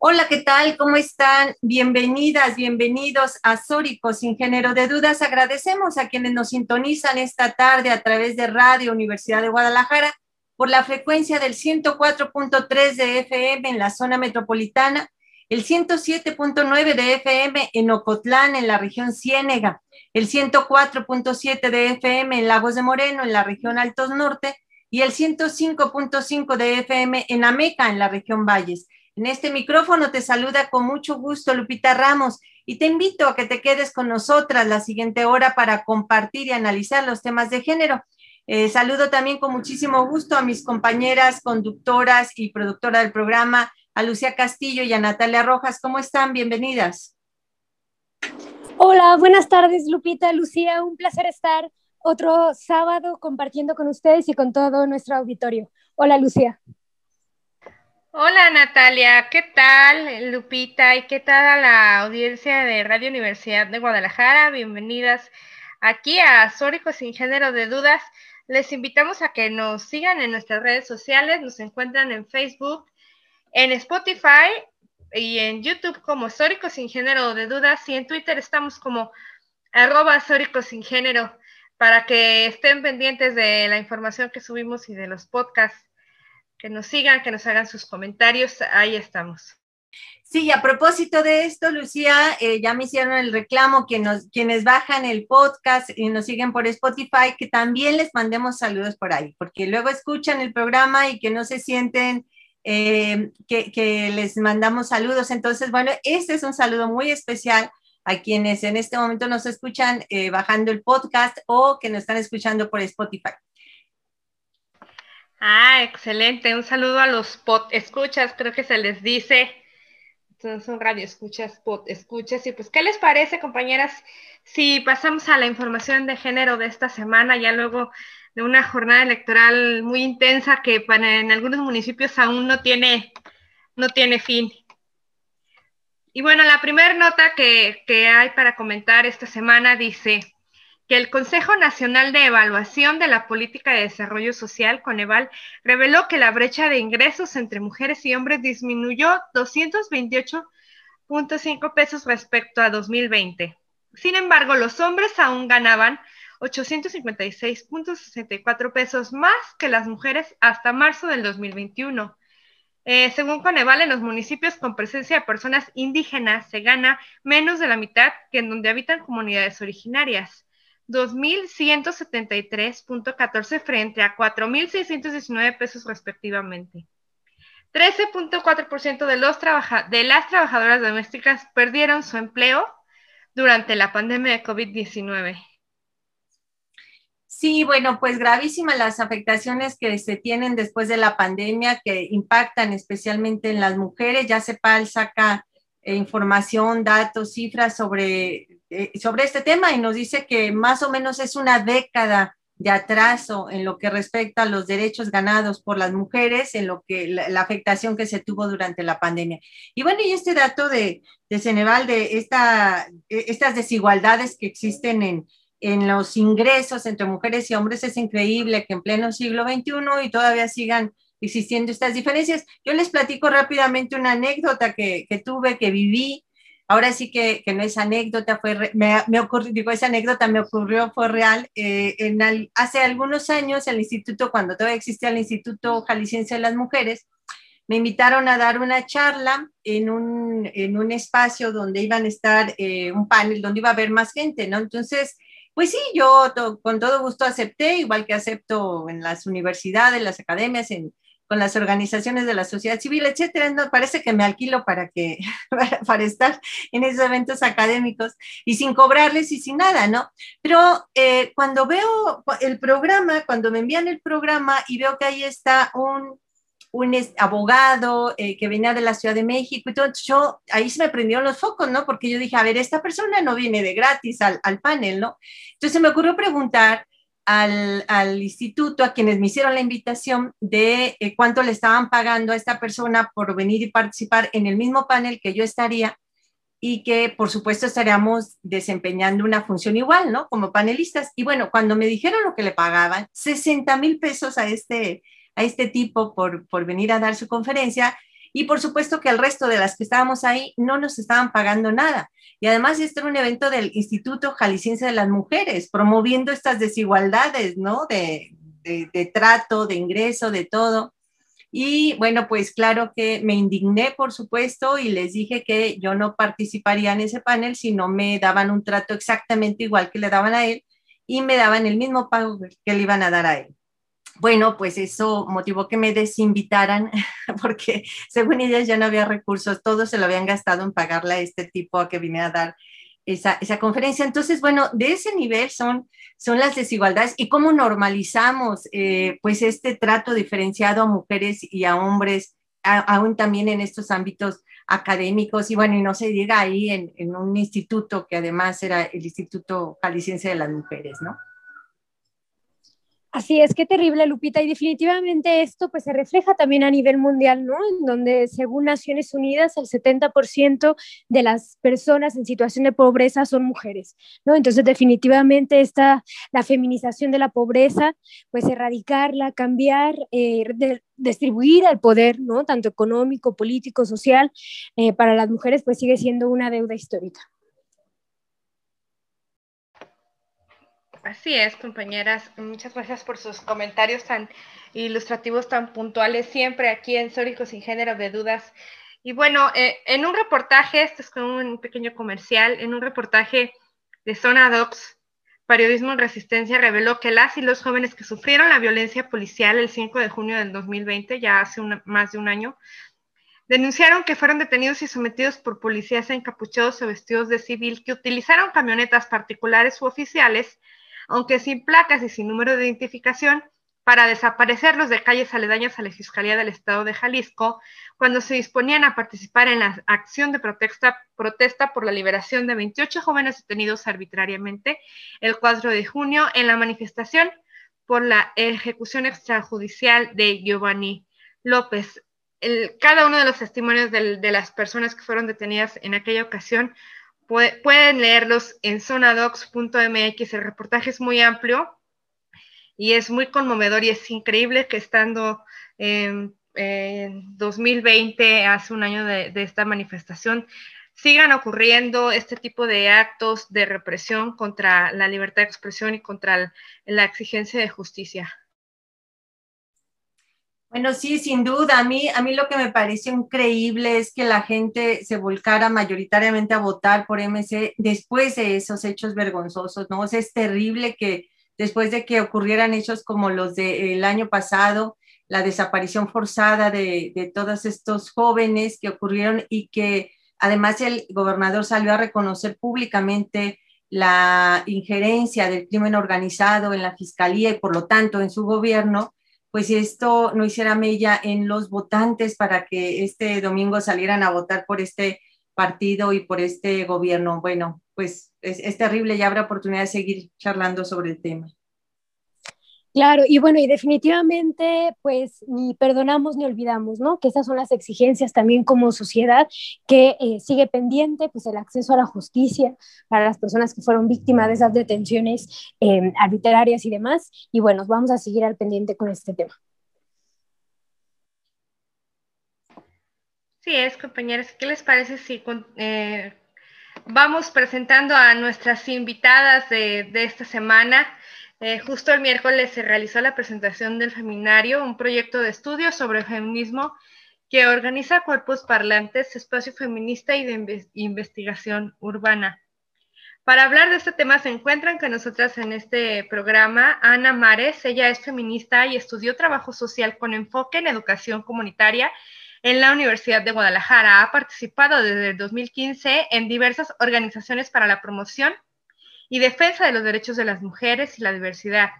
Hola, ¿qué tal? ¿Cómo están? Bienvenidas, bienvenidos a Sórico sin género de dudas. Agradecemos a quienes nos sintonizan esta tarde a través de Radio Universidad de Guadalajara por la frecuencia del 104.3 de FM en la zona metropolitana, el 107.9 de FM en Ocotlán, en la región Ciénega, el 104.7 de FM en Lagos de Moreno, en la región Altos Norte, y el 105.5 de FM en Ameca, en la región Valles. En este micrófono te saluda con mucho gusto Lupita Ramos y te invito a que te quedes con nosotras la siguiente hora para compartir y analizar los temas de género. Eh, saludo también con muchísimo gusto a mis compañeras conductoras y productora del programa, a Lucía Castillo y a Natalia Rojas. ¿Cómo están? Bienvenidas. Hola, buenas tardes Lupita, Lucía, un placer estar otro sábado compartiendo con ustedes y con todo nuestro auditorio. Hola Lucía. Hola Natalia, ¿qué tal Lupita y qué tal a la audiencia de Radio Universidad de Guadalajara? Bienvenidas aquí a Sórico sin género de dudas. Les invitamos a que nos sigan en nuestras redes sociales, nos encuentran en Facebook, en Spotify y en YouTube como Sórico sin género de dudas y en Twitter estamos como arroba Sórico sin género para que estén pendientes de la información que subimos y de los podcasts que nos sigan, que nos hagan sus comentarios. Ahí estamos. Sí, a propósito de esto, Lucía, eh, ya me hicieron el reclamo que nos, quienes bajan el podcast y nos siguen por Spotify, que también les mandemos saludos por ahí, porque luego escuchan el programa y que no se sienten eh, que, les mandamos saludos. Entonces, bueno, este es un saludo muy especial a quienes en este momento nos escuchan eh, bajando el podcast o que nos están escuchando por Spotify. Ah, excelente. Un saludo a los pot escuchas, creo que se les dice. Son radio escuchas, pot escuchas. Y pues, ¿qué les parece, compañeras? Si pasamos a la información de género de esta semana, ya luego de una jornada electoral muy intensa que en algunos municipios aún no tiene, no tiene fin. Y bueno, la primera nota que, que hay para comentar esta semana dice, que el Consejo Nacional de Evaluación de la Política de Desarrollo Social, Coneval, reveló que la brecha de ingresos entre mujeres y hombres disminuyó 228.5 pesos respecto a 2020. Sin embargo, los hombres aún ganaban 856.64 pesos más que las mujeres hasta marzo del 2021. Eh, según Coneval, en los municipios con presencia de personas indígenas se gana menos de la mitad que en donde habitan comunidades originarias. 2.173.14 frente a 4.619 pesos respectivamente. 13.4% de, los de las trabajadoras domésticas perdieron su empleo durante la pandemia de COVID-19. Sí, bueno, pues gravísimas las afectaciones que se tienen después de la pandemia que impactan especialmente en las mujeres. Ya CEPAL saca eh, información, datos, cifras sobre eh, sobre este tema y nos dice que más o menos es una década de atraso en lo que respecta a los derechos ganados por las mujeres, en lo que la, afectación que se tuvo durante la pandemia. Y bueno, y este dato de, de Ceneval, de esta, estas desigualdades que existen en, en los ingresos entre mujeres y hombres, es increíble que en pleno siglo XXI y todavía sigan existiendo estas diferencias. Yo les platico rápidamente una anécdota que, que tuve, que viví ahora sí que, que no es anécdota, fue me, me, ocurrió, digo, esa anécdota me ocurrió, fue real. Eh, hace algunos años, el instituto, cuando todavía existía el Instituto Jalisciense de las Mujeres, me invitaron a dar una charla en un, en un espacio donde iban a estar eh, un panel, donde iba a haber más gente, ¿no? Entonces, pues sí, yo con todo gusto acepté, igual que acepto en las universidades, las academias, en, con las organizaciones de la sociedad civil, etcétera. No, parece que me alquilo para que para, estar en esos eventos académicos y sin cobrarles y sin nada, ¿no? Pero eh, cuando veo el programa, cuando me envían el programa y veo que ahí está un un abogado eh, que venía de la Ciudad de México y todo, yo ahí se me prendieron los focos, ¿no? Porque yo dije, a ver, esta persona no viene de gratis al, al panel, ¿no? Entonces me ocurrió preguntar al, al, instituto, a quienes me hicieron la invitación, de eh, cuánto le estaban pagando a esta persona por venir y participar en el mismo panel que yo estaría y que por supuesto estaríamos desempeñando una función igual, ¿no? Como panelistas. Y bueno, cuando me dijeron lo que le pagaban, 60 mil pesos a este, a este tipo por, por venir a dar su conferencia, y por supuesto que el resto de las que estábamos ahí no nos estaban pagando nada. Y además este era un evento del Instituto Jalisciense de las Mujeres, promoviendo estas desigualdades, ¿no? De, de, trato, de ingreso, de todo. Y bueno, pues claro que me indigné, por supuesto, y les dije que yo no participaría en ese panel si no me daban un trato exactamente igual que le daban a él y me daban el mismo pago que le iban a dar a él bueno, pues eso motivó que me desinvitaran porque según ellas ya no había recursos, todos se lo habían gastado en pagarle a este tipo a que vine a dar esa, esa, conferencia. Entonces, bueno, de ese nivel son, son las desigualdades y cómo normalizamos eh, pues este trato diferenciado a mujeres y a hombres, aún también en estos ámbitos académicos y bueno, y no se diga ahí en, en un instituto que además era el Instituto Jalisciense de las Mujeres, ¿no? Así es, qué terrible, Lupita. Y definitivamente esto pues se refleja también a nivel mundial, ¿no? En donde según Naciones Unidas el 70% de las personas en situación de pobreza son mujeres, ¿no? Entonces definitivamente esta, la feminización de la pobreza, pues erradicarla, cambiar, eh, distribuir el poder, ¿no? Tanto económico, político, social, eh, para las mujeres pues sigue siendo una deuda histórica. Así es, compañeras. Muchas gracias por sus comentarios tan ilustrativos, tan puntuales, siempre aquí en Sórico sin género de dudas. Y bueno, eh, en un reportaje, esto es como un pequeño comercial, en un reportaje de Zona Docs, Periodismo en Resistencia reveló que las y los jóvenes que sufrieron la violencia policial el 5 de junio del 2020, ya hace más de un año, denunciaron que fueron detenidos y sometidos por policías encapuchados o vestidos de civil que utilizaron camionetas particulares u oficiales aunque sin placas y sin número de identificación, para desaparecerlos de calles aledañas a la Fiscalía del Estado de Jalisco, cuando se disponían a participar en la acción de protesta, por la liberación de 28 jóvenes detenidos arbitrariamente el 4 de junio en la manifestación por la ejecución extrajudicial de Giovanni López. cada uno de los testimonios de las personas que fueron detenidas en aquella ocasión pueden leerlos en zonadocs.mx. El reportaje es muy amplio y es muy conmovedor y es increíble que estando en, 2020, hace un año de, esta manifestación, sigan ocurriendo este tipo de actos de represión contra la libertad de expresión y contra la exigencia de justicia. Bueno, sí, sin duda. A mí, a mí lo que me pareció increíble es que la gente se volcara mayoritariamente a votar por MC después de esos hechos vergonzosos, ¿no? es terrible que después de que ocurrieran hechos como los del año pasado, la desaparición forzada de, de todos estos jóvenes que ocurrieron y que además el gobernador salió a reconocer públicamente la injerencia del crimen organizado en la fiscalía y por lo tanto en su gobierno, pues esto no hiciera mella en los votantes para que este domingo salieran a votar por este partido y por este gobierno. Bueno, pues es, es terrible y habrá oportunidad de seguir charlando sobre el tema. Claro, y bueno, y definitivamente, pues ni perdonamos ni olvidamos, ¿no? Que esas son las exigencias también como sociedad que eh, sigue pendiente, pues el acceso a la justicia para las personas que fueron víctimas de esas detenciones em, arbitrarias y demás. Y bueno, vamos a seguir al pendiente con este tema. Sí, es, compañeros. ¿Qué les parece si eh, vamos presentando a nuestras invitadas de, de esta semana? Eh, justo el miércoles se realizó la presentación del Feminario, un proyecto de estudio sobre feminismo que organiza Cuerpos Parlantes, espacio feminista y de investigación urbana. Para hablar de este tema se encuentran con nosotras en este programa Ana Mares. Ella es feminista y estudió trabajo social con enfoque en educación comunitaria en la Universidad de Guadalajara. Ha participado desde el 2015 en diversas organizaciones para la promoción y defensa de los derechos de las mujeres y la diversidad.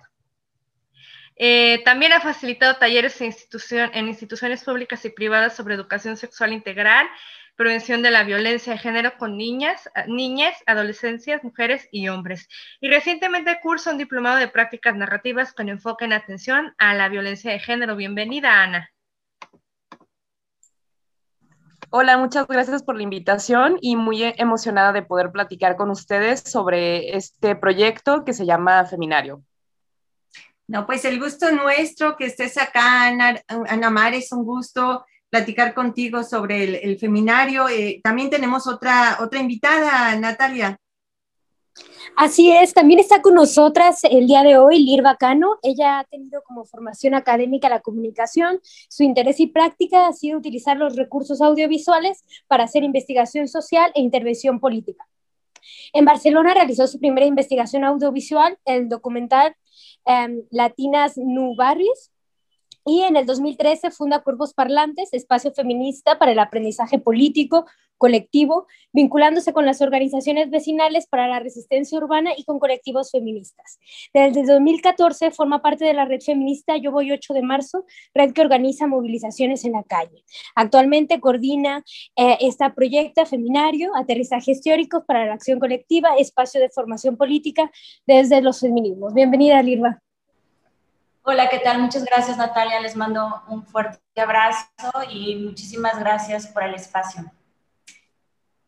Eh, también ha facilitado talleres en, instituciones públicas y privadas sobre educación sexual integral prevención de la violencia de género con niñas, niñas, adolescencias, mujeres y hombres. Y recientemente curso un diplomado de prácticas narrativas con enfoque en atención a la violencia de género. Bienvenida, Ana. Hola, muchas gracias por la invitación y muy emocionada de poder platicar con ustedes sobre este proyecto que se llama Feminario. No, pues el gusto nuestro que estés acá, Ana, Ana Mar, es un gusto platicar contigo sobre el, feminario. Eh, también tenemos otra, otra invitada, Natalia. Así es, también está con nosotras el día de hoy Lirva Cano. Ella ha tenido como formación académica la comunicación. Su interés y práctica ha sido utilizar los recursos audiovisuales para hacer investigación social e intervención política. En Barcelona realizó su primera investigación audiovisual, el documental em, Latinas Nu Barris, y en el 2013 funda Cuerpos Parlantes, espacio feminista para el aprendizaje político, colectivo, vinculándose con las organizaciones vecinales para la resistencia urbana y con colectivos feministas. Desde 2014 forma parte de la red feminista Yo Voy 8 de marzo, red que organiza movilizaciones en la calle. Actualmente coordina eh, esta proyecto Feminario, aterrizajes teóricos para la acción colectiva, espacio de formación política desde los feminismos. Bienvenida, Lirva. Hola, ¿qué tal? Muchas gracias, Natalia. Les mando un fuerte abrazo y muchísimas gracias por el espacio.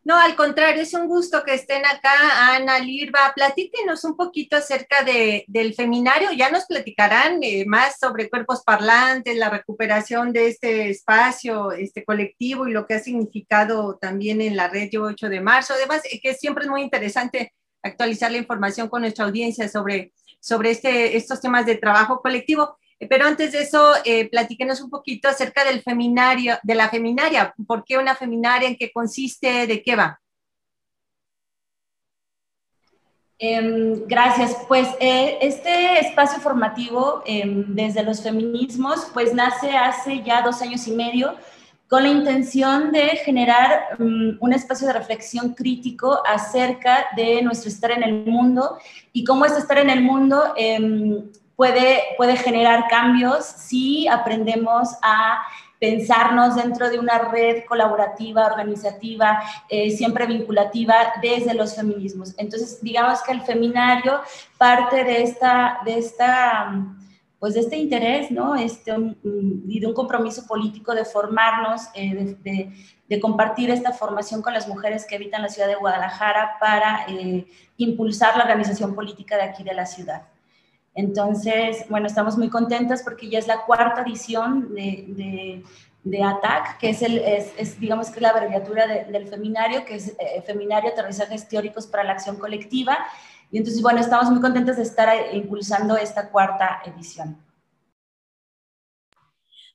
No, al contrario, es un gusto que estén acá, Ana Lirva. Platíquenos un poquito acerca de, del feminario. Ya nos platicarán eh, más sobre cuerpos parlantes, la recuperación de este espacio este colectivo y lo que ha significado también en la red 8 de marzo. Además, eh, que siempre es muy interesante actualizar la información con nuestra audiencia sobre sobre este, estos temas de trabajo colectivo. Pero antes de eso, eh, platíquenos un poquito acerca del feminario, de la feminaria. ¿Por qué una feminaria? ¿En qué consiste? ¿De qué va? Em, gracias. Pues eh, este espacio formativo em, desde los feminismos, pues nace hace ya dos años y medio con la intención de generar mm, un espacio de reflexión crítico acerca de nuestro estar en el mundo y cómo este estar en el mundo em, puede, puede generar cambios si aprendemos a pensarnos dentro de una red colaborativa, organizativa, eh, siempre vinculativa desde los feminismos. Entonces, digamos que el feminario parte de esta, de esta pues de este interés, ¿no? Este, y de un compromiso político de formarnos, eh, de, compartir esta formación con las mujeres que habitan la ciudad de Guadalajara para eh, impulsar la organización política de aquí de la ciudad. Entonces, bueno, estamos muy contentas porque ya es la cuarta edición de, de, ATAC, que es, el, es, digamos que la abreviatura del feminario, que es eh, Feminario Aterrizajes Teóricos para la Acción Colectiva, y entonces, bueno, estamos muy contentos de estar impulsando esta cuarta edición.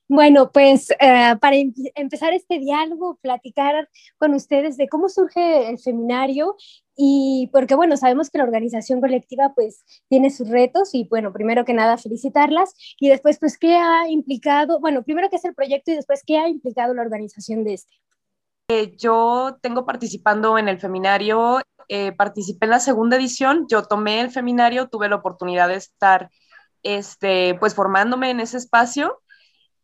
Bueno, pues eh, para empezar este diálogo, platicar con ustedes de cómo surge el seminario y porque, bueno, sabemos que la organización colectiva pues tiene sus retos y, bueno, primero que nada felicitarlas y después pues qué ha implicado, bueno, primero qué es el proyecto y después qué ha implicado la organización de este. Eh, yo tengo participando en el seminario eh, participé en la segunda edición, yo tomé el feminario, tuve la oportunidad de estar este, pues formándome en ese espacio.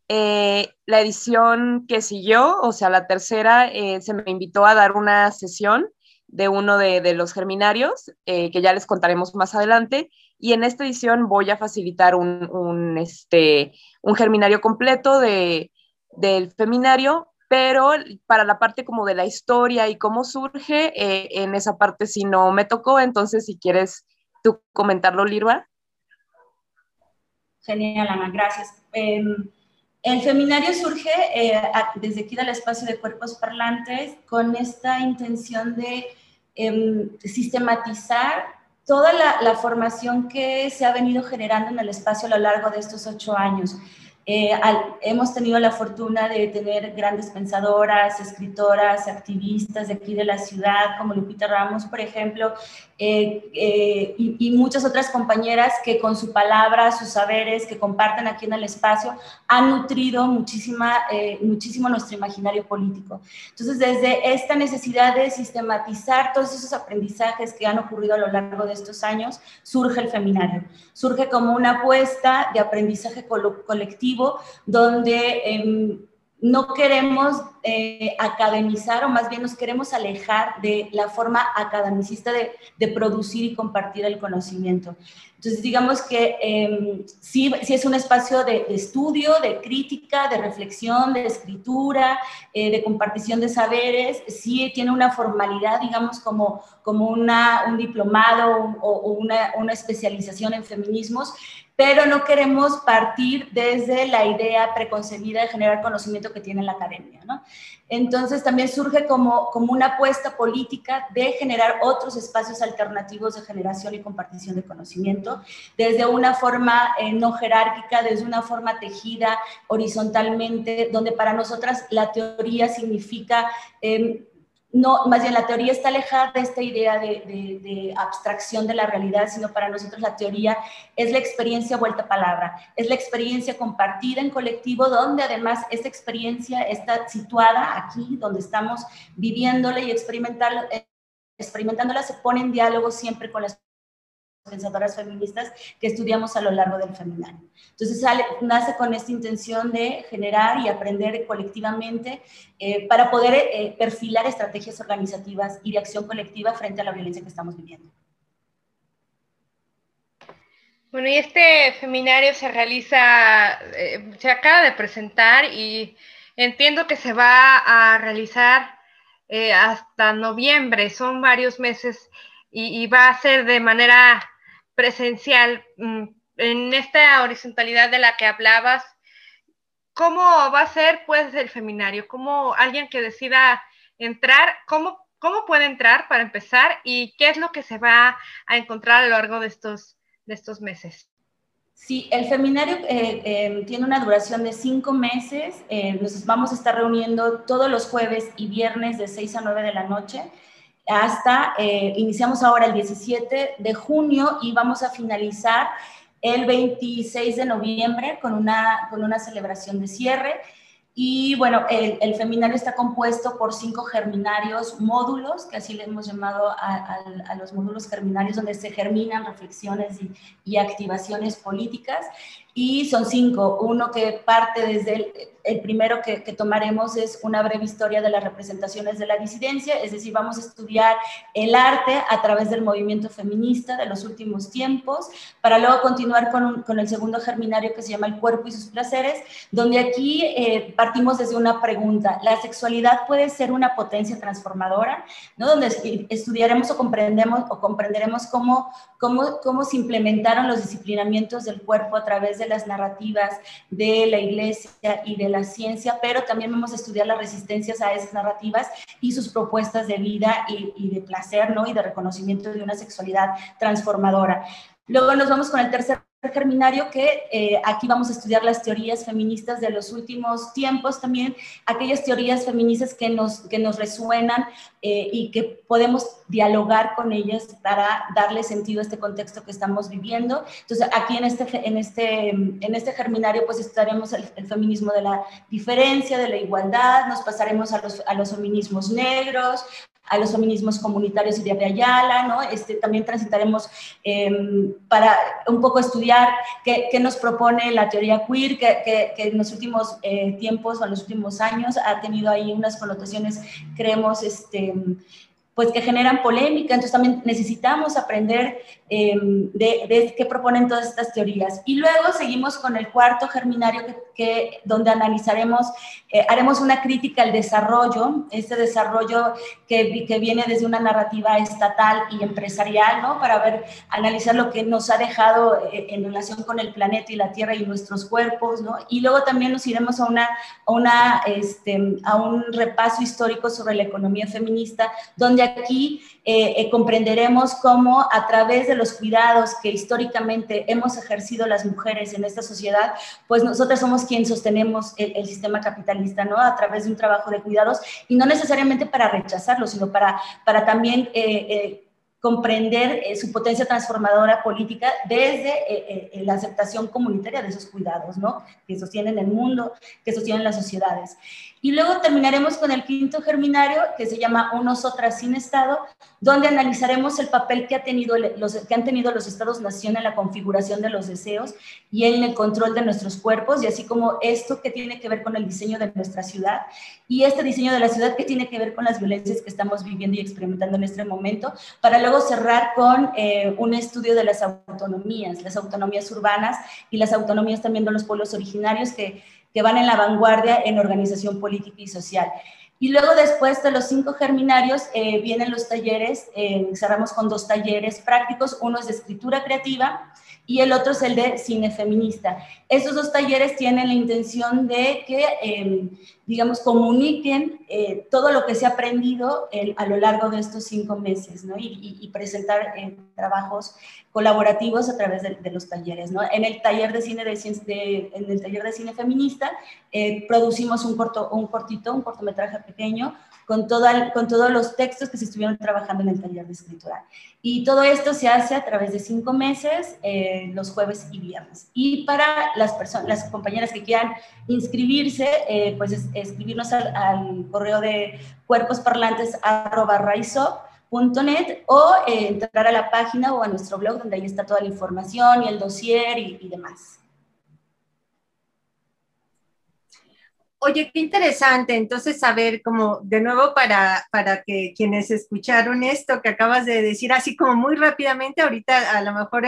Eh, la edición que siguió, o sea, la tercera, eh, se me invitó a dar una sesión de uno de, los germinarios, que ya les contaremos más adelante. Y en esta edición voy a facilitar un, este, un germinario completo de, del feminario pero para la parte como de la historia y cómo surge, eh, en esa parte sí no me tocó, entonces si quieres tú comentarlo, Lirva. Genial, Ana, gracias. Em, el feminario surge eh, desde aquí del espacio de cuerpos parlantes con esta intención de em, sistematizar toda la, la, formación que se ha venido generando en el espacio a lo largo de estos ocho años Eh, hemos tenido la fortuna de tener grandes pensadoras, escritoras, activistas de aquí de la ciudad, como Lupita Ramos, por ejemplo, eh, eh, y, muchas otras compañeras que con su palabra, sus saberes, que comparten aquí en el espacio, han nutrido muchísima, muchísimo nuestro imaginario político. Entonces, desde esta necesidad de sistematizar todos esos aprendizajes que han ocurrido a lo largo de estos años, surge el feminario. Surge como una apuesta de aprendizaje colectivo donde em, no queremos eh, academizar o más bien nos queremos alejar de la forma academicista de, producir y compartir el conocimiento. Entonces, digamos que eh, sí, es un espacio de, estudio, de crítica, de reflexión, de escritura, eh, de compartición de saberes, sí tiene una formalidad, digamos, como, como una, un diplomado o, o una, una especialización en feminismos, pero no queremos partir desde la idea preconcebida de generar conocimiento que tiene la academia. ¿no? Entonces también surge como, como una apuesta política de generar otros espacios alternativos de generación y compartición de conocimiento, desde una forma eh, no jerárquica, desde una forma tejida horizontalmente, donde para nosotras la teoría significa... Eh, no, más bien la teoría está alejada de esta idea de, abstracción de la realidad, sino para nosotros la teoría es la experiencia vuelta a palabra, es la experiencia compartida en colectivo, donde además esta experiencia está situada aquí, donde estamos viviéndola y experimentándola, se pone en diálogo siempre con las pensadoras feministas que estudiamos a lo largo del feminario. Entonces sale, nace con esta intención de generar y aprender colectivamente eh, para poder eh, perfilar estrategias organizativas y de acción colectiva frente a la violencia que estamos viviendo. Bueno, y este feminario se realiza, eh, se acaba de presentar y entiendo que se va a realizar hasta noviembre, son varios meses y, y, va a ser de manera presencial, mm, en esta horizontalidad de la que hablabas, ¿cómo va a ser pues el feminario? ¿Cómo alguien que decida entrar, cómo, cómo puede entrar para empezar y qué es lo que se va a encontrar a lo largo de estos, de estos meses? Sí, el feminario eh, eh, tiene una duración de cinco meses. Eh, nos vamos a estar reuniendo todos los jueves y viernes de 6 a 9 de la noche hasta, eh, iniciamos ahora el 17 de junio y vamos a finalizar el 26 de noviembre con una, con una celebración de cierre. Y bueno, el, el, feminario está compuesto por cinco germinarios módulos, que así le hemos llamado a, los módulos germinarios, donde se germinan reflexiones y activaciones políticas. Y son cinco. Uno que parte desde el, el primero que, tomaremos es una breve historia de las representaciones de la disidencia, es decir, vamos a estudiar el arte a través del movimiento feminista de los últimos tiempos, para luego continuar con, el segundo germinario que se llama El cuerpo y sus placeres, donde aquí eh, partimos desde una pregunta, ¿la sexualidad puede ser una potencia transformadora? ¿no? Donde estudiaremos o, comprendemos, o comprenderemos cómo, cómo, cómo se implementaron los disciplinamientos del cuerpo a través de las narrativas de la iglesia y de la ciencia, pero también vamos a estudiar las resistencias a esas narrativas y sus propuestas de vida y, de placer, ¿no? Y de reconocimiento de una sexualidad transformadora. Luego nos vamos con el tercer germinario que eh, aquí vamos a estudiar las teorías feministas de los últimos tiempos también, aquellas teorías feministas que nos, que nos resuenan eh, y que podemos dialogar con ellas para darle sentido a este contexto que estamos viviendo. Entonces aquí en este, en este, en este germinario pues estudiaremos el, feminismo de la diferencia, de la igualdad, nos pasaremos a los, a los feminismos negros, a los feminismos comunitarios y de Ayala, ¿no? Este, también transitaremos em, para un poco estudiar qué, qué, nos propone la teoría queer, que, que, en los últimos eh, tiempos o en los últimos años ha tenido ahí unas connotaciones, creemos, este, pues que generan polémica, entonces también necesitamos aprender em, de, qué proponen todas estas teorías. Y luego seguimos con el cuarto germinario, que, donde analizaremos, eh, haremos una crítica al desarrollo, este desarrollo que, que, viene desde una narrativa estatal y empresarial, ¿no? Para ver, analizar lo que nos ha dejado eh, en relación con el planeta y la Tierra y nuestros cuerpos, ¿no? Y luego también nos iremos a, una, a, una, este, a un repaso histórico sobre la economía feminista, donde aquí eh, eh, comprenderemos cómo a través de los cuidados que históricamente hemos ejercido las mujeres en esta sociedad, pues nosotras somos quienes sostenemos el, sistema capitalista, ¿no? A través de un trabajo de cuidados y no necesariamente para rechazarlo, sino para, para también... Eh, comprender su potencia transformadora política desde la aceptación comunitaria de esos cuidados, ¿no? Que sostienen el mundo, que sostienen las sociedades. Y luego terminaremos con el quinto germinario, que se llama Unos Otras sin Estado, donde analizaremos el papel que, ha tenido los, que han tenido los estados-nación en la configuración de los deseos y en el control de nuestros cuerpos, y así como esto que tiene que ver con el diseño de nuestra ciudad, y este diseño de la ciudad que tiene que ver con las violencias que estamos viviendo y experimentando en este momento, para luego cerrar con eh, un estudio de las autonomías, las autonomías urbanas y las autonomías también de los pueblos originarios que que van en la vanguardia en organización política y social. Y luego después de los cinco germinarios eh, vienen los talleres, eh, cerramos con dos talleres prácticos, uno es de escritura creativa y el otro es el de cine feminista. Estos dos talleres tienen la intención de que, em, digamos, comuniquen eh, todo lo que se ha aprendido a lo largo de estos cinco meses, ¿no? Y, presentar eh, trabajos colaborativos a través de, los talleres, ¿no? En el taller de cine, de, en el taller de cine feminista eh, producimos un, corto, un cortito, un cortometraje pequeño con, con todos los textos que se estuvieron trabajando en el taller de escritura. Y todo esto se hace a través de cinco meses, eh, los jueves y viernes. Y para las personas, las compañeras que quieran inscribirse, eh, pues escribirnos al, correo de cuerposparlantes.net o eh, entrar a la página o a nuestro blog donde ahí está toda la información y el dossier y demás. Oye, qué interesante. Entonces, saber como de nuevo para, para que quienes escucharon esto que acabas de decir, así como muy rápidamente, ahorita a lo mejor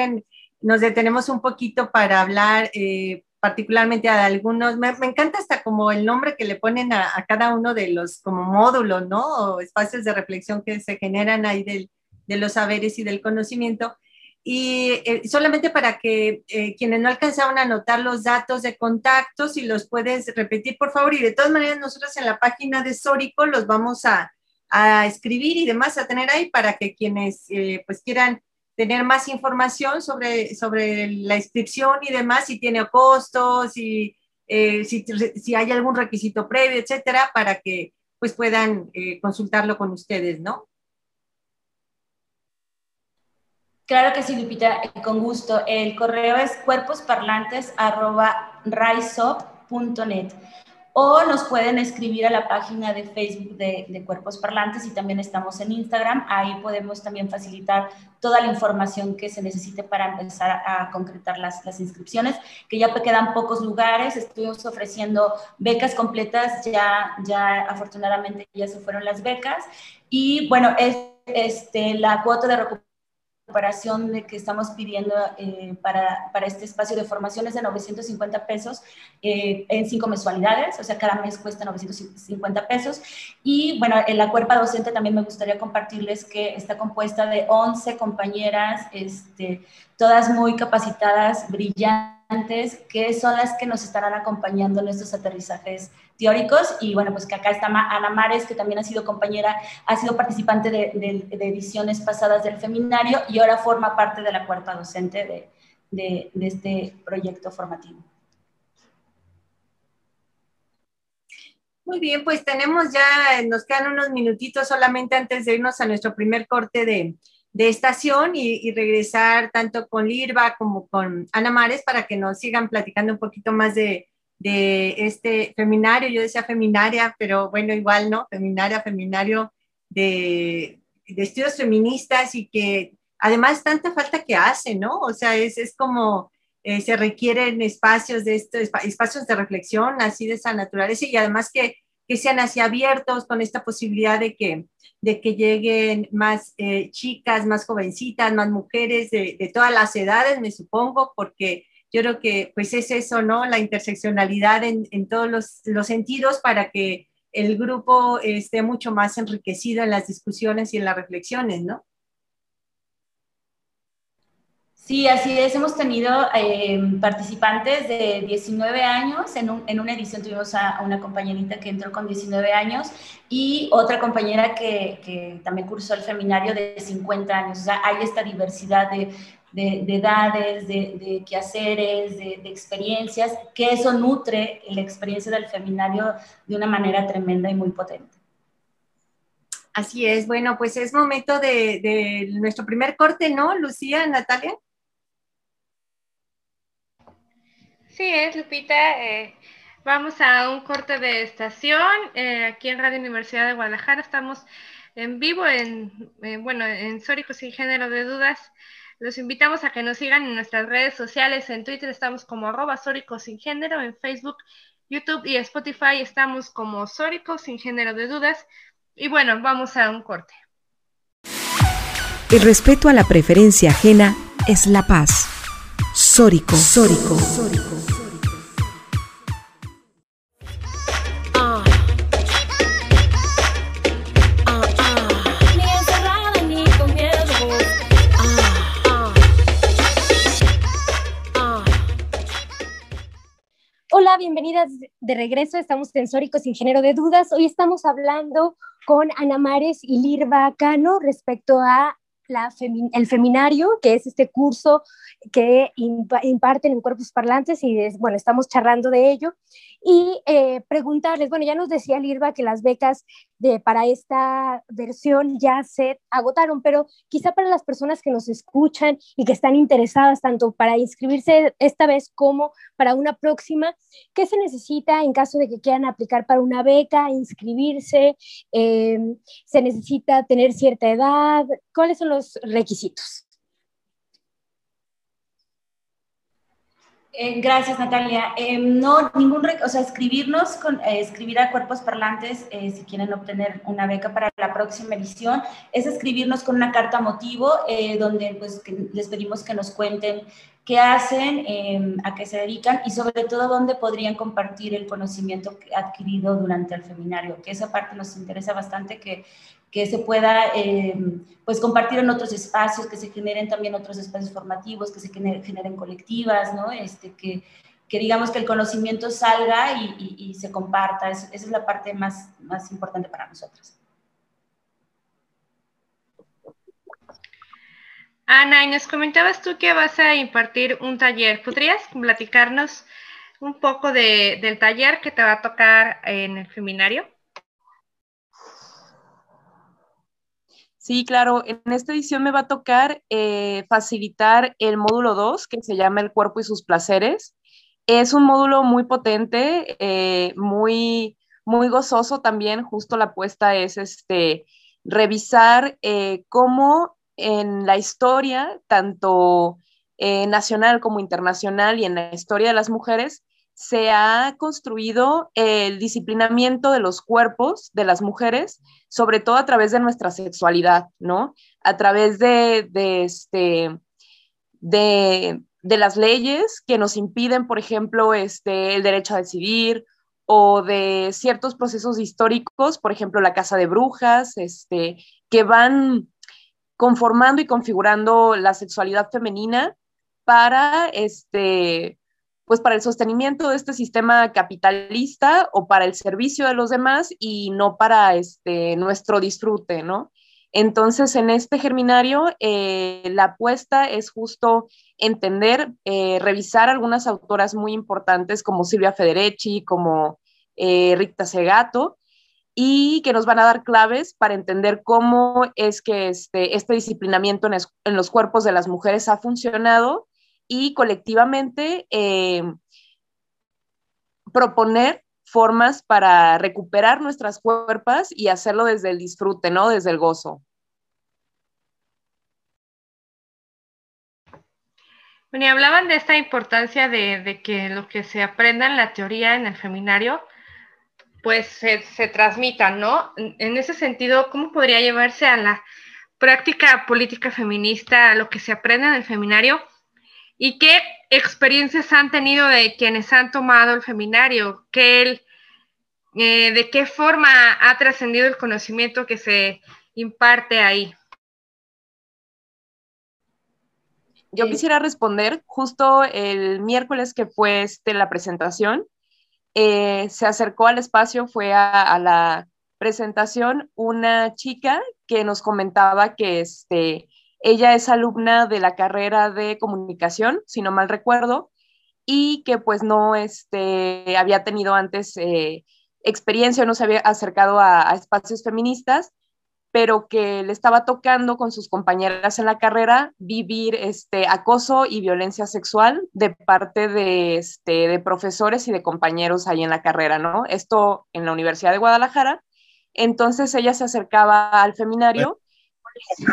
nos detenemos un poquito para hablar eh, particularmente a algunos. Me, encanta hasta como el nombre que le ponen a, cada uno de los como módulos, ¿no? O espacios de reflexión que se generan ahí de los saberes y del conocimiento. Y eh, solamente para que eh, quienes no alcanzaron a anotar los datos de contacto, si los puedes repetir, por favor. Y de todas maneras, nosotros en la página de Sórico los vamos a, a escribir y demás a tener ahí para que quienes eh, pues quieran tener más información sobre, sobre la inscripción y demás, si tiene costos, si, si, hay algún requisito previo, etcétera, para que pues puedan consultarlo con ustedes, ¿no? Claro que sí, Lupita, con gusto. El correo es cuerposparlantes.risop.net o nos pueden escribir a la página de Facebook de, Cuerpos Parlantes y también estamos en Instagram. Ahí podemos también facilitar toda la información que se necesite para empezar a concretar las, las inscripciones, que ya quedan pocos lugares. Estuvimos ofreciendo becas completas, ya, ya afortunadamente ya se fueron las becas. Y bueno, es, este, la cuota de recuperación operación de que estamos pidiendo eh, para, para, este espacio de formación es de 950 pesos eh, en cinco mensualidades, o sea, cada mes cuesta 950 pesos. Y bueno, en la cuerpa docente también me gustaría compartirles que está compuesta de 11 compañeras, este, todas muy capacitadas, brillantes, que son las que nos estarán acompañando en estos aterrizajes teóricos. Y bueno, pues que acá está Ana Mares, que también ha sido compañera, ha sido participante de, ediciones pasadas del Feminario y ahora forma parte de la cuerpa docente de, de este proyecto formativo. Muy bien, pues tenemos ya, nos quedan unos minutitos solamente antes de irnos a nuestro primer corte de, de estación y, y, regresar tanto con Lirva como con Ana Mares para que nos sigan platicando un poquito más de, de este feminario, yo decía feminaria, pero bueno, igual, ¿no? Feminaria, feminario de, de estudios feministas y que además tanta falta que hace, ¿no? O sea, es, es como eh, se requieren espacios de esto, espacios de reflexión así de esa naturaleza y además que, que sean así abiertos con esta posibilidad de que, de que lleguen más eh, chicas, más jovencitas, más mujeres de, de todas las edades, me supongo, porque yo creo que pues es eso, ¿no? La interseccionalidad en, todos los, sentidos para que el grupo esté mucho más enriquecido en las discusiones y en las reflexiones, ¿no? Sí, así es. Hemos tenido eh, participantes de 19 años. En, en, una edición tuvimos a, una compañerita que entró con 19 años y otra compañera que, también cursó el seminario de 50 años. O sea, hay esta diversidad de, de, edades, de, quehaceres, de, experiencias, que eso nutre la experiencia del seminario de una manera tremenda y muy potente. Así es. Bueno, pues es momento de nuestro primer corte, ¿no, Lucía, Natalia? Sí, es Lupita. Eh, vamos a un corte de estación. Eh, aquí en Radio Universidad de Guadalajara estamos en vivo en, bueno, en Sórico sin género de dudas. Los invitamos a que nos sigan en nuestras redes sociales. En Twitter estamos como arroba sin género, en Facebook, YouTube y Spotify estamos como Sórico sin género de dudas. Y bueno, vamos a un corte. El respeto a la preferencia ajena es la paz. Sórico. Sórico. Sórico. Hola, bienvenidas de regreso. Estamos en Sórico sin género de dudas. Hoy estamos hablando con Ana Mares y Lirva Cano respecto a el feminario, que es este curso que imparten en cuerpos parlantes y bueno, estamos charlando de ello y eh, preguntarles, bueno, ya nos decía Lirva que las becas de, para esta versión ya se agotaron, pero quizá para las personas que nos escuchan y que están interesadas tanto para inscribirse esta vez como para una próxima, ¿qué se necesita en caso de que quieran aplicar para una beca, inscribirse? Eh, ¿Se necesita tener cierta edad? ¿Cuáles son los requisitos? Eh, gracias, Natalia. Eh, no, ningún, o sea, escribirnos, con, eh, escribir a cuerpos parlantes, si quieren obtener una beca para la próxima edición, es escribirnos con una carta motivo, donde pues les pedimos que nos cuenten qué hacen, em, a qué se dedican y sobre todo dónde podrían compartir el conocimiento adquirido durante el seminario, que esa parte nos interesa bastante, que, que se pueda em, pues compartir en otros espacios, que se generen también otros espacios formativos, que se generen colectivas, ¿no? Este, que, que digamos que el conocimiento salga y, y, se comparta, esa es la parte más, más importante para nosotros. Ana, y nos comentabas tú que vas a impartir un taller. ¿Podrías platicarnos un poco de, del taller que te va a tocar en el seminario? Sí, claro. En esta edición me va a tocar eh, facilitar el módulo 2, que se llama El cuerpo y sus placeres. Es un módulo muy potente, eh, muy, muy gozoso también. Justo la apuesta es este, revisar eh, cómo en la historia, tanto nacional como internacional y en la historia de las mujeres, se ha construido el disciplinamiento de los cuerpos de las mujeres, sobre todo a través de nuestra sexualidad, ¿no? A través de, este, de, las leyes que nos impiden, por ejemplo, este, el derecho a decidir o de ciertos procesos históricos, por ejemplo, la casa de brujas, este, que van conformando y configurando la sexualidad femenina para este pues para el sostenimiento de este sistema capitalista o para el servicio de los demás y no para este nuestro disfrute, ¿no? Entonces, en este germinario, eh, la apuesta es justo entender, eh, revisar algunas autoras muy importantes como Silvia Federici, como eh, Rita Segato, y que nos van a dar claves para entender cómo es que este, este disciplinamiento en, los cuerpos de las mujeres ha funcionado y colectivamente eh, proponer formas para recuperar nuestras cuerpos y hacerlo desde el disfrute, ¿no? Desde el gozo. Bueno, y hablaban de esta importancia de, que lo que se aprenda en la teoría, en el seminario, pues se, transmitan, ¿no? En ese sentido, ¿cómo podría llevarse a la práctica política feminista lo que se aprende en el seminario? ¿Y qué experiencias han tenido de quienes han tomado el seminario? ¿Qué eh, ¿De qué forma ha trascendido el conocimiento que se imparte ahí? yo quisiera responder justo el miércoles que fue este, la presentación. Eh, se acercó al espacio, fue a, la presentación una chica que nos comentaba que este, ella es alumna de la carrera de comunicación, si no mal recuerdo, y que pues no este, había tenido antes eh, experiencia, no se había acercado a, espacios feministas pero que le estaba tocando con sus compañeras en la carrera vivir este acoso y violencia sexual de parte de, este, de profesores y de compañeros ahí en la carrera, ¿no? Esto en la Universidad de Guadalajara. Entonces ella se acercaba al feminario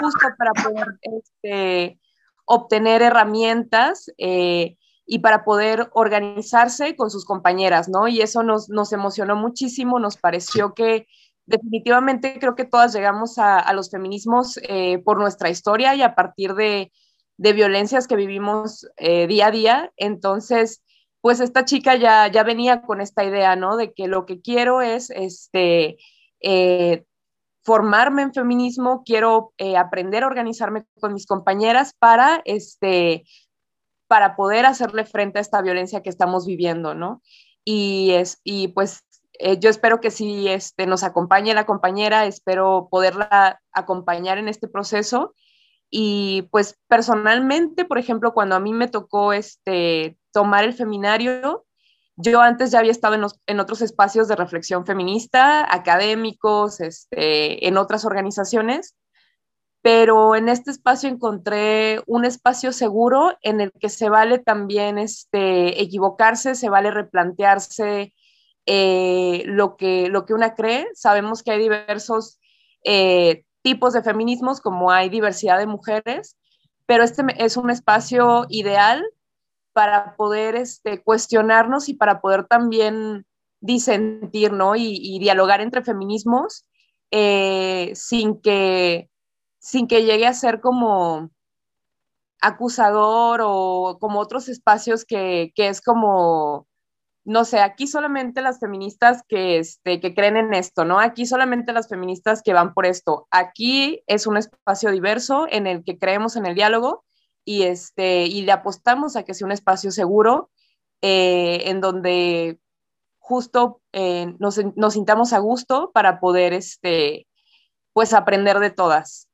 justo para poder este, obtener herramientas eh, y para poder organizarse con sus compañeras, ¿no? Y eso nos, nos emocionó muchísimo, nos pareció que definitivamente creo que todas llegamos a, los feminismos eh, por nuestra historia y a partir de, violencias que vivimos eh, día a día. Entonces, pues esta chica ya, ya venía con esta idea, ¿no? De que lo que quiero es este, formarme en feminismo, quiero aprender a organizarme con mis compañeras para, este, para poder hacerle frente a esta violencia que estamos viviendo, ¿no? Y, es, y pues eh, yo espero que si este, nos acompañe la compañera, espero poderla acompañar en este proceso. Y pues personalmente, por ejemplo, cuando a mí me tocó este, tomar el feminario, yo antes ya había estado en, otros espacios de reflexión feminista, académicos, este, en otras organizaciones, pero en este espacio encontré un espacio seguro en el que se vale también este, equivocarse, se vale replantearse eh, lo, que, lo que una cree. Sabemos que hay diversos eh, tipos de feminismos, como hay diversidad de mujeres, pero este es un espacio ideal para poder este, cuestionarnos y para poder también disentir ¿no? y, dialogar entre feminismos eh, sin, que, sin que llegue a ser como acusador o como otros espacios que, es como no sé, aquí solamente las feministas que, este, que creen en esto, ¿no? Aquí solamente las feministas que van por esto. Aquí es un espacio diverso en el que creemos en el diálogo y, este, y le apostamos a que sea un espacio seguro eh, en donde justo eh, nos, nos, sintamos a gusto para poder, este, pues, aprender de todas.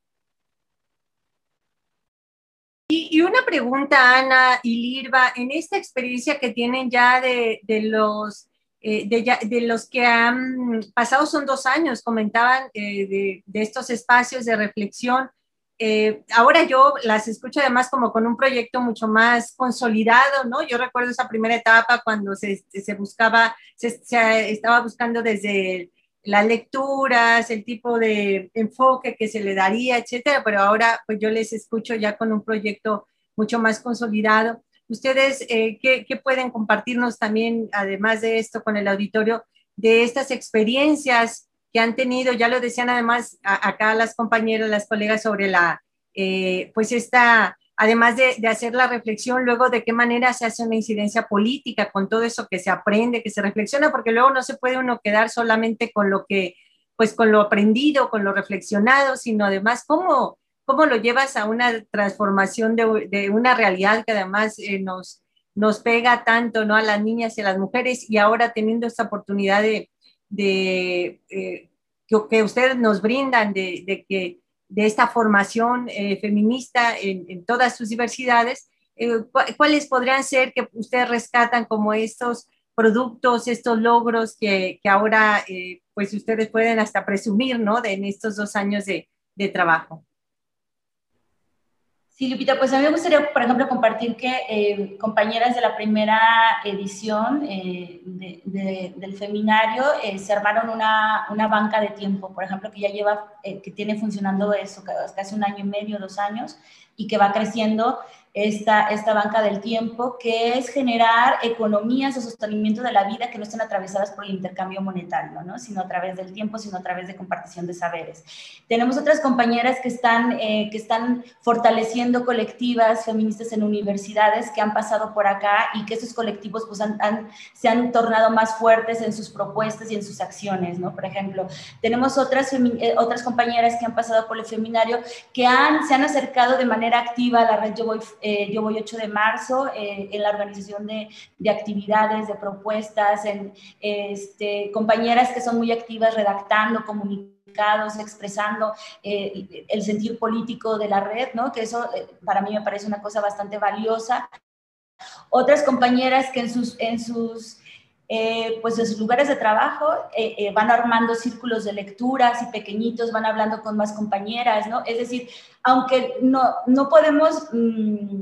Y, una pregunta, Ana y Lirva, en esta experiencia que tienen ya de, los, eh, de, los que han pasado, son dos años, comentaban eh, de, estos espacios de reflexión. Eh, ahora yo las escucho además como con un proyecto mucho más consolidado, ¿no? Yo recuerdo esa primera etapa cuando se, se buscaba, se, se, estaba buscando desde las lecturas, el tipo de enfoque que se le daría, etcétera, pero ahora pues yo les escucho ya con un proyecto mucho más consolidado. Ustedes, eh, ¿qué, pueden compartirnos también, además de esto, con el auditorio, de estas experiencias que han tenido? Ya lo decían además acá las compañeras, las colegas sobre la, eh, pues esta además de, hacer la reflexión luego de qué manera se hace una incidencia política con todo eso que se aprende, que se reflexiona, porque luego no se puede uno quedar solamente con lo que, pues con lo aprendido, con lo reflexionado, sino además cómo, cómo lo llevas a una transformación de, una realidad que además eh, nos, nos pega tanto ¿no? a las niñas y a las mujeres y ahora teniendo esta oportunidad de, de eh, que, ustedes nos brindan de que de esta formación eh, feminista en, todas sus diversidades, eh, ¿cuáles podrían ser que ustedes rescatan como estos productos, estos logros que, que ahora eh, pues ustedes pueden hasta presumir, ¿no? De, en estos dos años de, de trabajo. Sí, Lupita, pues a mí me gustaría, por ejemplo, compartir que eh, compañeras de la primera edición eh, del seminario eh, se armaron una, una, banca de tiempo, por ejemplo, que ya lleva, que tiene funcionando eso casi un año y medio, dos años, y que va creciendo esta, esta banca del tiempo, que es generar economías o sostenimiento de la vida que no estén atravesadas por el intercambio monetario, ¿no? sino a través del tiempo, sino a través de compartición de saberes. Tenemos otras compañeras que están, eh, que están fortaleciendo colectivas feministas en universidades que han pasado por acá y que esos colectivos pues, han, se han tornado más fuertes en sus propuestas y en sus acciones. ¿no? Por ejemplo, tenemos otras, eh, otras compañeras que han pasado por el seminario que han, se han acercado de manera activa a la red Yo Voy eh, yo voy 8 de marzo eh, en la organización de, de, actividades, de propuestas, en este, compañeras que son muy activas redactando, comunicados, expresando eh, el sentir político de la red, ¿no? Que eso para mí me parece una cosa bastante valiosa. Otras compañeras que en sus eh, pues en sus lugares de trabajo eh, eh, van armando círculos de lecturas y pequeñitos van hablando con más compañeras, ¿no? Es decir, aunque no, no podemos mm,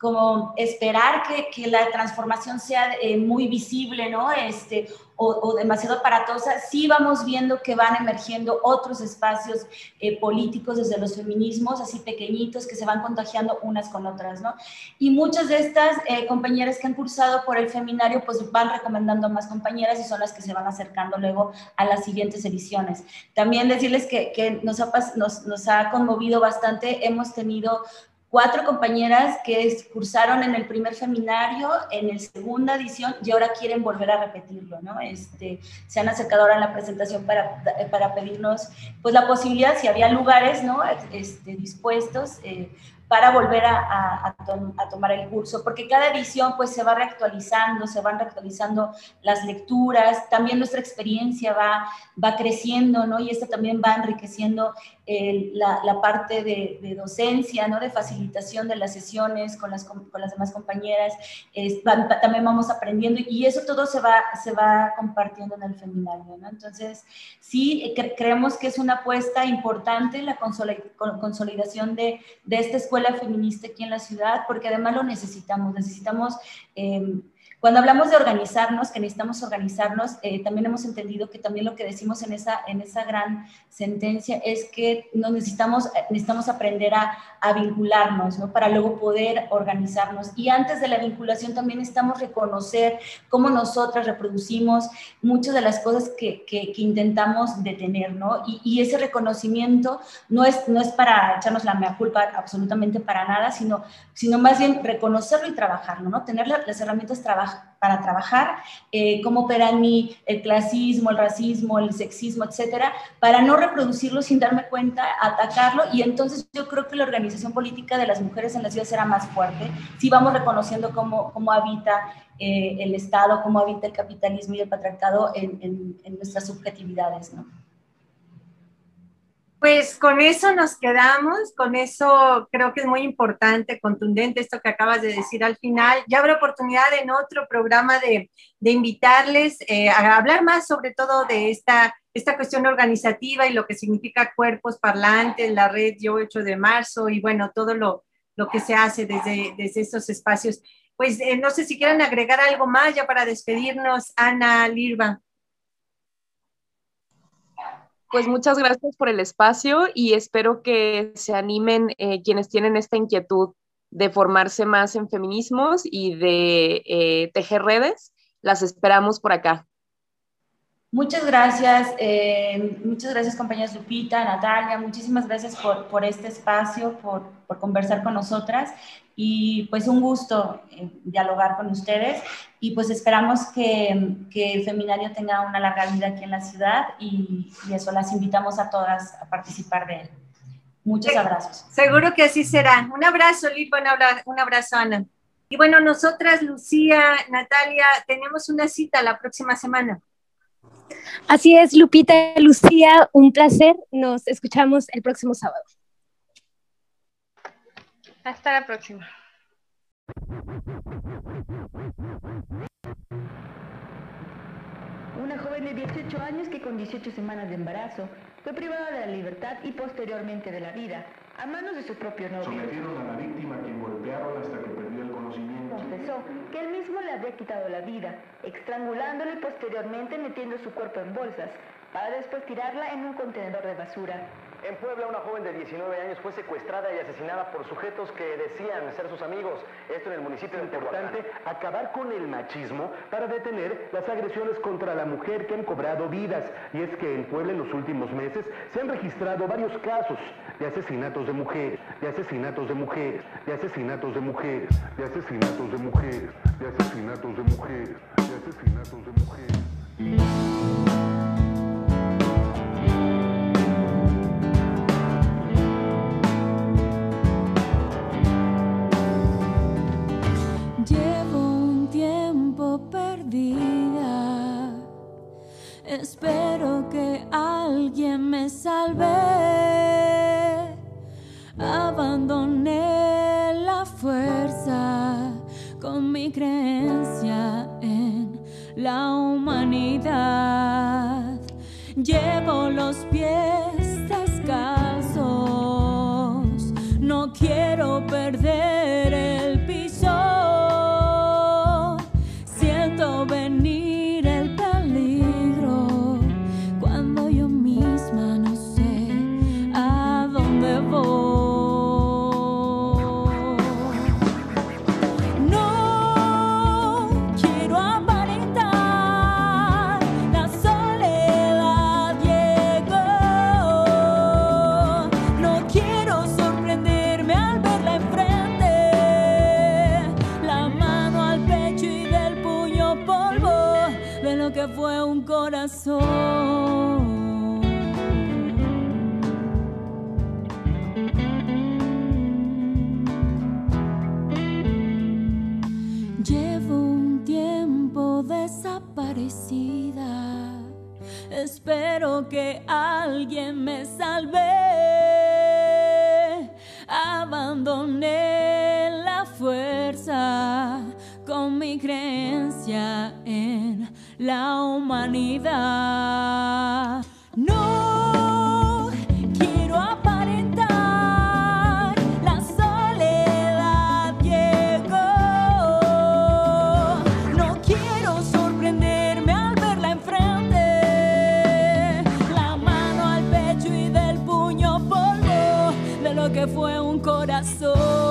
como esperar que, que, la transformación sea muy visible, ¿no? Este, o, demasiado aparatosa, sí vamos viendo que van emergiendo otros espacios eh, políticos desde los feminismos, así pequeñitos, que se van contagiando unas con otras, ¿no? Y muchas de estas eh, compañeras que han cursado por el feminario, pues van recomendando a más compañeras y son las que se van acercando luego a las siguientes ediciones. También decirles que, que nos, ha, nos, nos ha conmovido bastante, hemos tenido cuatro compañeras que cursaron en el primer seminario, en el segunda edición, y ahora quieren volver a repetirlo, ¿no? Este, se han acercado ahora en la presentación para, para pedirnos, pues, la posibilidad, si había lugares, ¿no? Este, dispuestos, eh, para volver a, a, tomar el curso, porque cada edición pues se va reactualizando, se van reactualizando las lecturas, también nuestra experiencia va, va creciendo, ¿no? Y esto también va enriqueciendo la, parte de, docencia, ¿no? De facilitación de las sesiones con las, con las demás compañeras, también vamos aprendiendo y eso todo se va, se va compartiendo en el feminario, ¿no? Entonces, sí, creemos que es una apuesta importante la consolidación de, de esta escuela feminista aquí en la ciudad, porque además lo necesitamos, necesitamos... Eh, cuando hablamos de organizarnos, que necesitamos organizarnos, eh, también hemos entendido que también lo que decimos en esa, en esa gran sentencia es que nos necesitamos, necesitamos aprender a, a vincularnos, ¿no? Para luego poder organizarnos. Y antes de la vinculación también necesitamos reconocer cómo nosotras reproducimos muchas de las cosas que, que, intentamos detener, ¿no? Y, y, ese reconocimiento no es, no es para echarnos la mea culpa absolutamente para nada, sino, sino más bien reconocerlo y trabajarlo, ¿no? Tener las herramientas para trabajar, eh, cómo opera en mí el clasismo, el racismo, el sexismo, etcétera, para no reproducirlo sin darme cuenta, atacarlo, y entonces yo creo que la organización política de las mujeres en la ciudad será más fuerte si vamos reconociendo cómo, cómo habita eh, el Estado, cómo habita el capitalismo y el patriarcado en, en nuestras subjetividades, ¿no? Pues con eso nos quedamos, con eso creo que es muy importante, contundente esto que acabas de decir al final. Ya habrá oportunidad en otro programa de, de invitarles eh, a hablar más sobre todo de esta, esta cuestión organizativa y lo que significa cuerpos parlantes, la red Yo 8 de marzo y bueno, todo lo, lo que se hace desde, desde estos espacios. Pues eh, no sé si quieren agregar algo más ya para despedirnos, Ana Lirva. Pues muchas gracias por el espacio y espero que se animen eh, quienes tienen esta inquietud de formarse más en feminismos y de eh, tejer redes. Las esperamos por acá. Muchas gracias, eh, muchas gracias compañeras Lupita, Natalia, muchísimas gracias por, por este espacio, por, por, conversar con nosotras y pues un gusto eh, dialogar con ustedes y pues esperamos que, que, el Feminario tenga una larga vida aquí en la ciudad y, y eso, las invitamos a todas a participar de él. Muchos abrazos. Seguro que así será. Un abrazo, Lipa, un abrazo, Ana. Y bueno, nosotras, Lucía, Natalia, tenemos una cita la próxima semana. Así es, Lupita, Lucía, un placer. Nos escuchamos el próximo sábado. Hasta la próxima. Una joven de 18 años que con 18 semanas de embarazo fue privada de la libertad y posteriormente de la vida a manos de su propio novio. Sometieron a la víctima a quien golpearon hasta que perdió el Confesó que él mismo le había quitado la vida, estrangulándole y posteriormente metiendo su cuerpo en bolsas, para después tirarla en un contenedor de basura. En Puebla, una joven de 19 años fue secuestrada y asesinada por sujetos que decían ser sus amigos. Esto en el municipio de importante acabar con el machismo para detener las agresiones contra la mujer que han cobrado vidas. Y es que en Puebla en los últimos meses se han registrado varios casos de asesinatos de mujeres, de asesinatos de mujeres, de asesinatos de mujeres, de asesinatos de mujeres, de asesinatos de mujeres, de asesinatos de mujeres. Espero que alguien me salve. Abandoné la fuerza con mi creencia en la humanidad. No quiero aparentar, la soledad llegó. No quiero sorprenderme al verla enfrente. La mano al pecho y del puño polvo de lo que fue un corazón.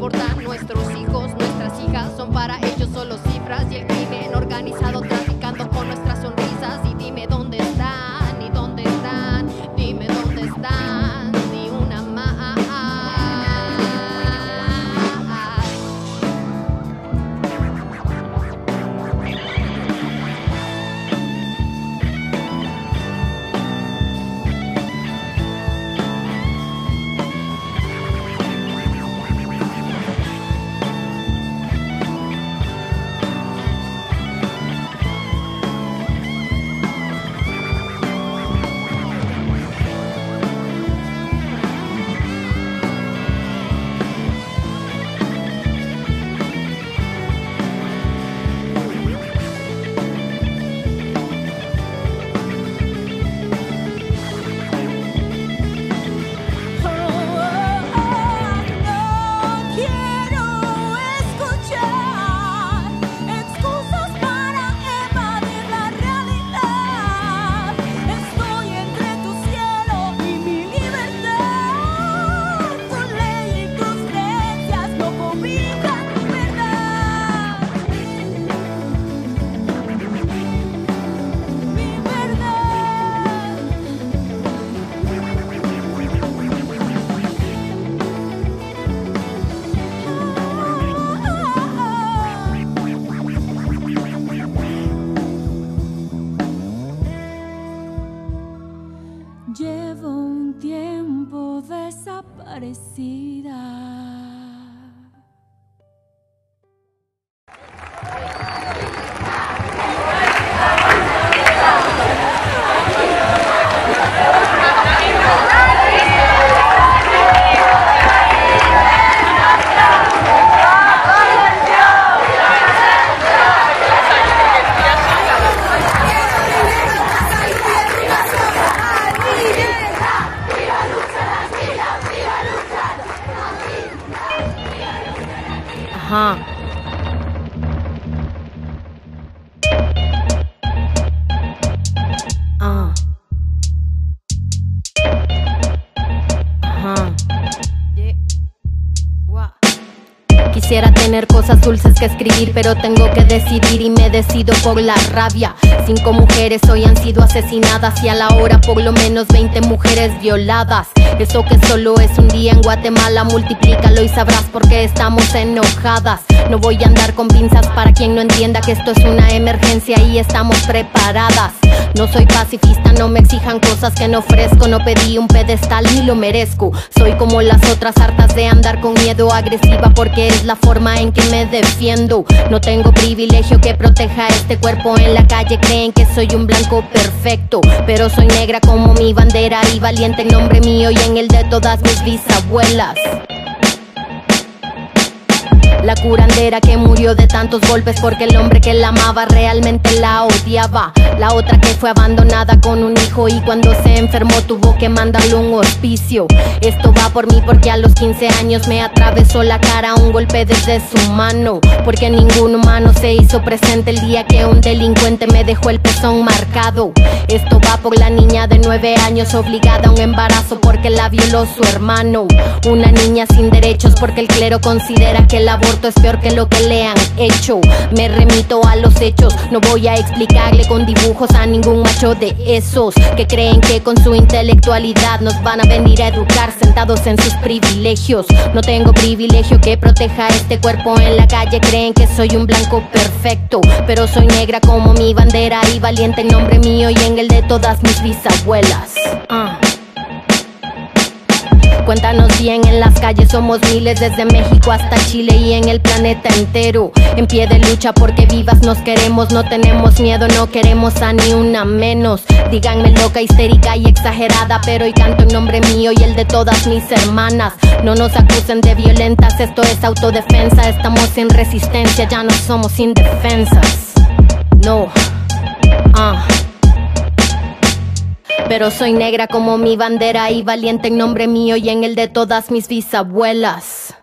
No cosas dulces que escribir, pero tengo que decidir y me decido por la rabia. Cinco mujeres hoy han sido asesinadas y a la hora por lo menos 20 mujeres violadas. Eso que solo es un día en Guatemala, multiplícalo y sabrás por qué estamos enojadas. No voy a andar con pinzas para quien no entienda que esto es una emergencia y estamos preparadas. No soy pacifista, no me exijan cosas que no ofrezco. No pedí un pedestal ni lo merezco. Soy como las otras hartas de andar con miedo agresiva porque es la forma en que me defiendo. No tengo privilegio que proteja este cuerpo en la calle. Creen que soy un blanco perfecto, pero soy negra como mi bandera y valiente en nombre mío y en el de todas mis bisabuelas. La curandera que murió de tantos golpes porque el hombre que la amaba realmente la odiaba. La otra que fue abandonada con un hijo y cuando se enfermó tuvo que mandarle un hospicio. Esto va por mí porque a los 15 años me atravesó la cara un golpe desde su mano. Porque ningún humano se hizo presente el día que un delincuente me dejó el pezón marcado. Esto va por la niña de 9 años obligada a un embarazo porque la violó su hermano. Una niña sin derechos porque el clero considera que el aborto es peor que lo que le han hecho. Me remito a los hechos, no voy a explicarle con dibujos a ningún macho de esos que creen que con su intelectualidad nos van a venir a educar sentados en sus privilegios. No tengo privilegio que proteja este cuerpo en la calle, creen que soy un blanco perfecto, pero soy negra como mi bandera y valiente en nombre mío y en el de todas mis bisabuelas. Ah. Cuéntanos bien, en las calles somos miles desde México hasta Chile y en el planeta entero. En pie de lucha porque vivas nos queremos, no tenemos miedo, no queremos a ni una menos. Díganme loca, histérica y exagerada, pero hoy canto en nombre mío y el de todas mis hermanas. No nos acusen de violentas, esto es autodefensa, estamos en resistencia, ya no somos indefensas. No. Ah pero soy negra como mi bandera y valiente en nombre mío y en el de todas mis bisabuelas.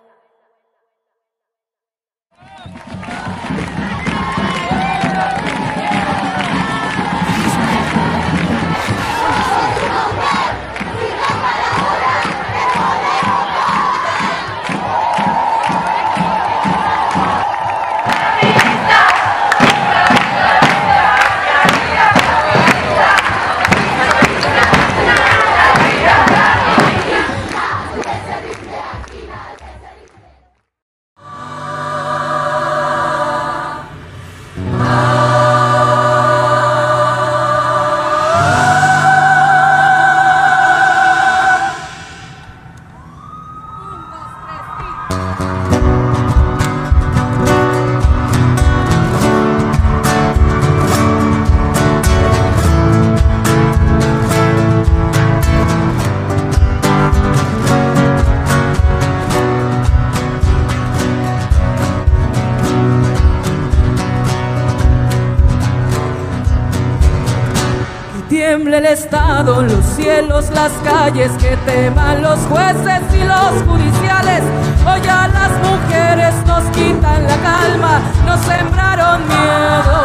El Estado, los cielos, las calles, que teman los jueces y los judiciales. Hoy a las mujeres nos quitan la calma, nos sembraron miedo,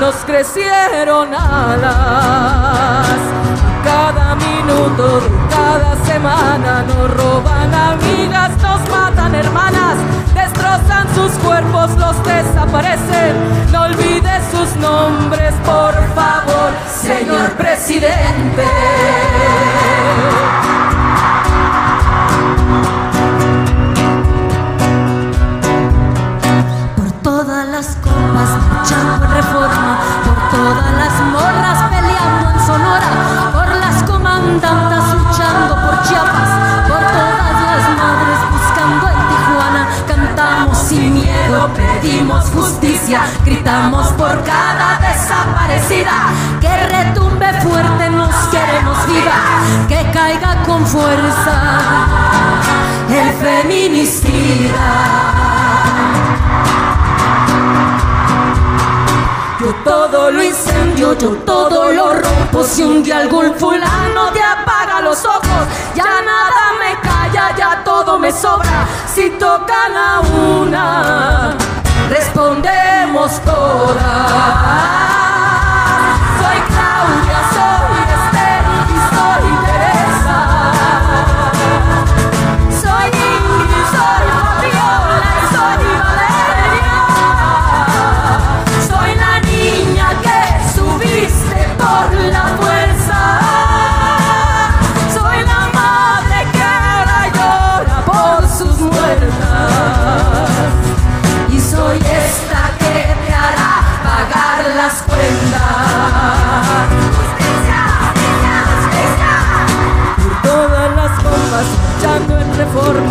nos crecieron alas. Cada minuto cada semana nos roban amigas, nos matan hermanas, destrozan sus cuerpos, los desaparecen. No olvides sus nombres, por señor presidente. Por todas las copas, luchando reforma, por todas las morras gritamos por cada desaparecida, que retumbe fuerte, nos queremos viva, que caiga con fuerza el feminicida. Yo todo lo incendio, yo todo lo rompo. Si un día algún fulano te apaga los ojos, ya nada me calla, ya todo me sobra. Si tocan a una, respondemos todas. Soy Claudia,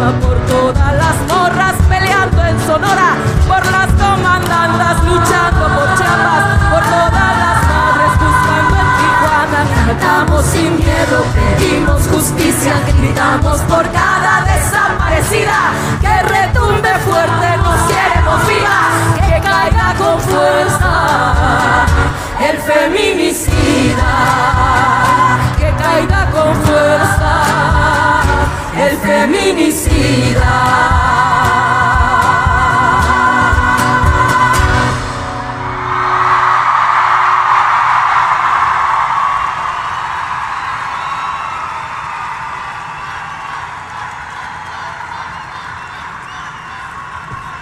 por todas las morras peleando en Sonora, por las comandantas luchando por chapas, por todas las madres buscando en Tijuana. Cantamos sin miedo, pedimos justicia, gritamos por cada desaparecida, que retumbe fuerte, nos queremos viva, que caiga con fuerza el feminicida. feminicida.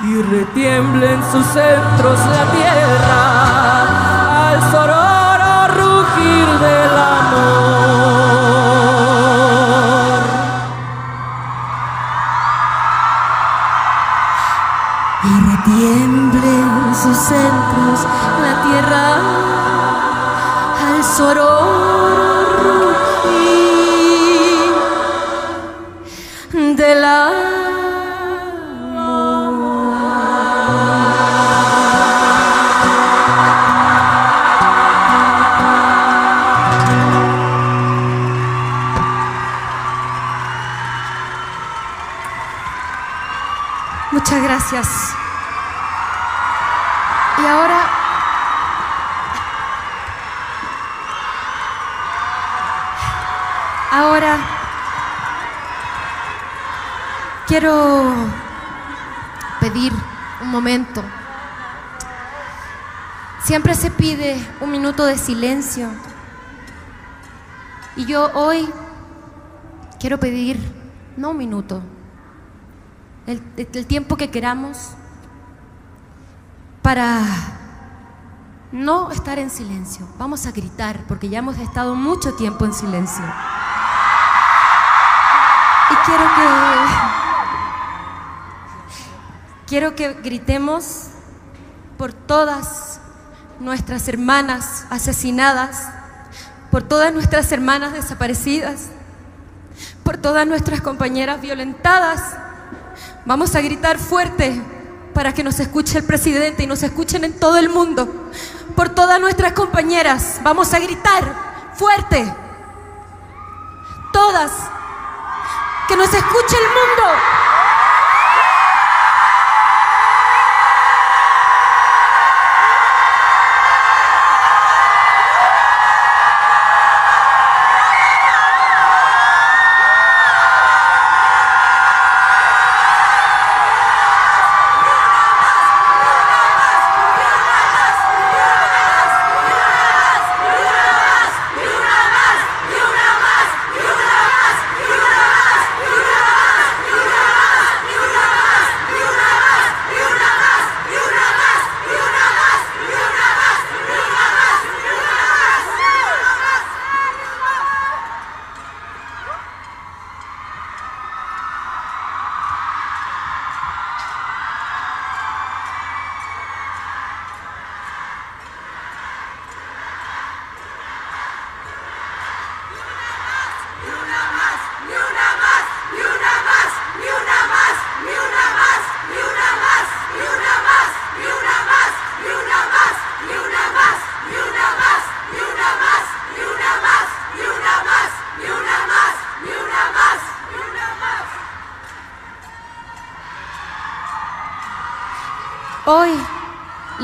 Y retiemblen sus centros la tierra al soror. Centros la tierra al sororo Siempre se pide un minuto de silencio. Y yo hoy quiero pedir, no un minuto, el, el tiempo que queramos para no estar en silencio. Vamos a gritar porque ya hemos estado mucho tiempo en silencio. Y quiero que quiero que gritemos por todas nuestras hermanas asesinadas, por todas nuestras hermanas desaparecidas, por todas nuestras compañeras violentadas. Vamos a gritar fuerte para que nos escuche el presidente y nos escuchen en todo el mundo. Por todas nuestras compañeras, vamos a gritar fuerte. Todas. Que nos escuche el mundo.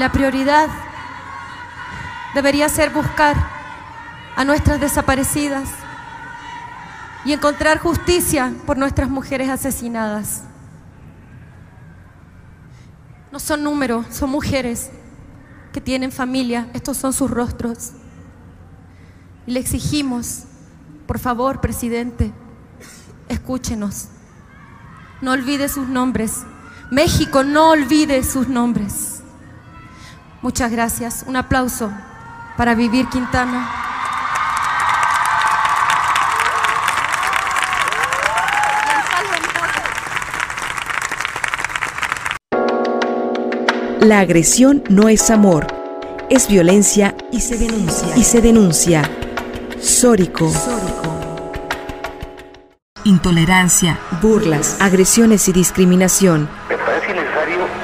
La prioridad debería ser buscar a nuestras desaparecidas y encontrar justicia por nuestras mujeres asesinadas. No son números, son mujeres que tienen familia, estos son sus rostros. Y le exigimos, por favor, presidente, escúchenos. No olvide sus nombres. México, no olvide sus nombres. Muchas gracias. Un aplauso para Vivir Quintana. La agresión no es amor, es violencia y se denuncia. Y se denuncia. Sórico. Intolerancia, burlas, agresiones y discriminación.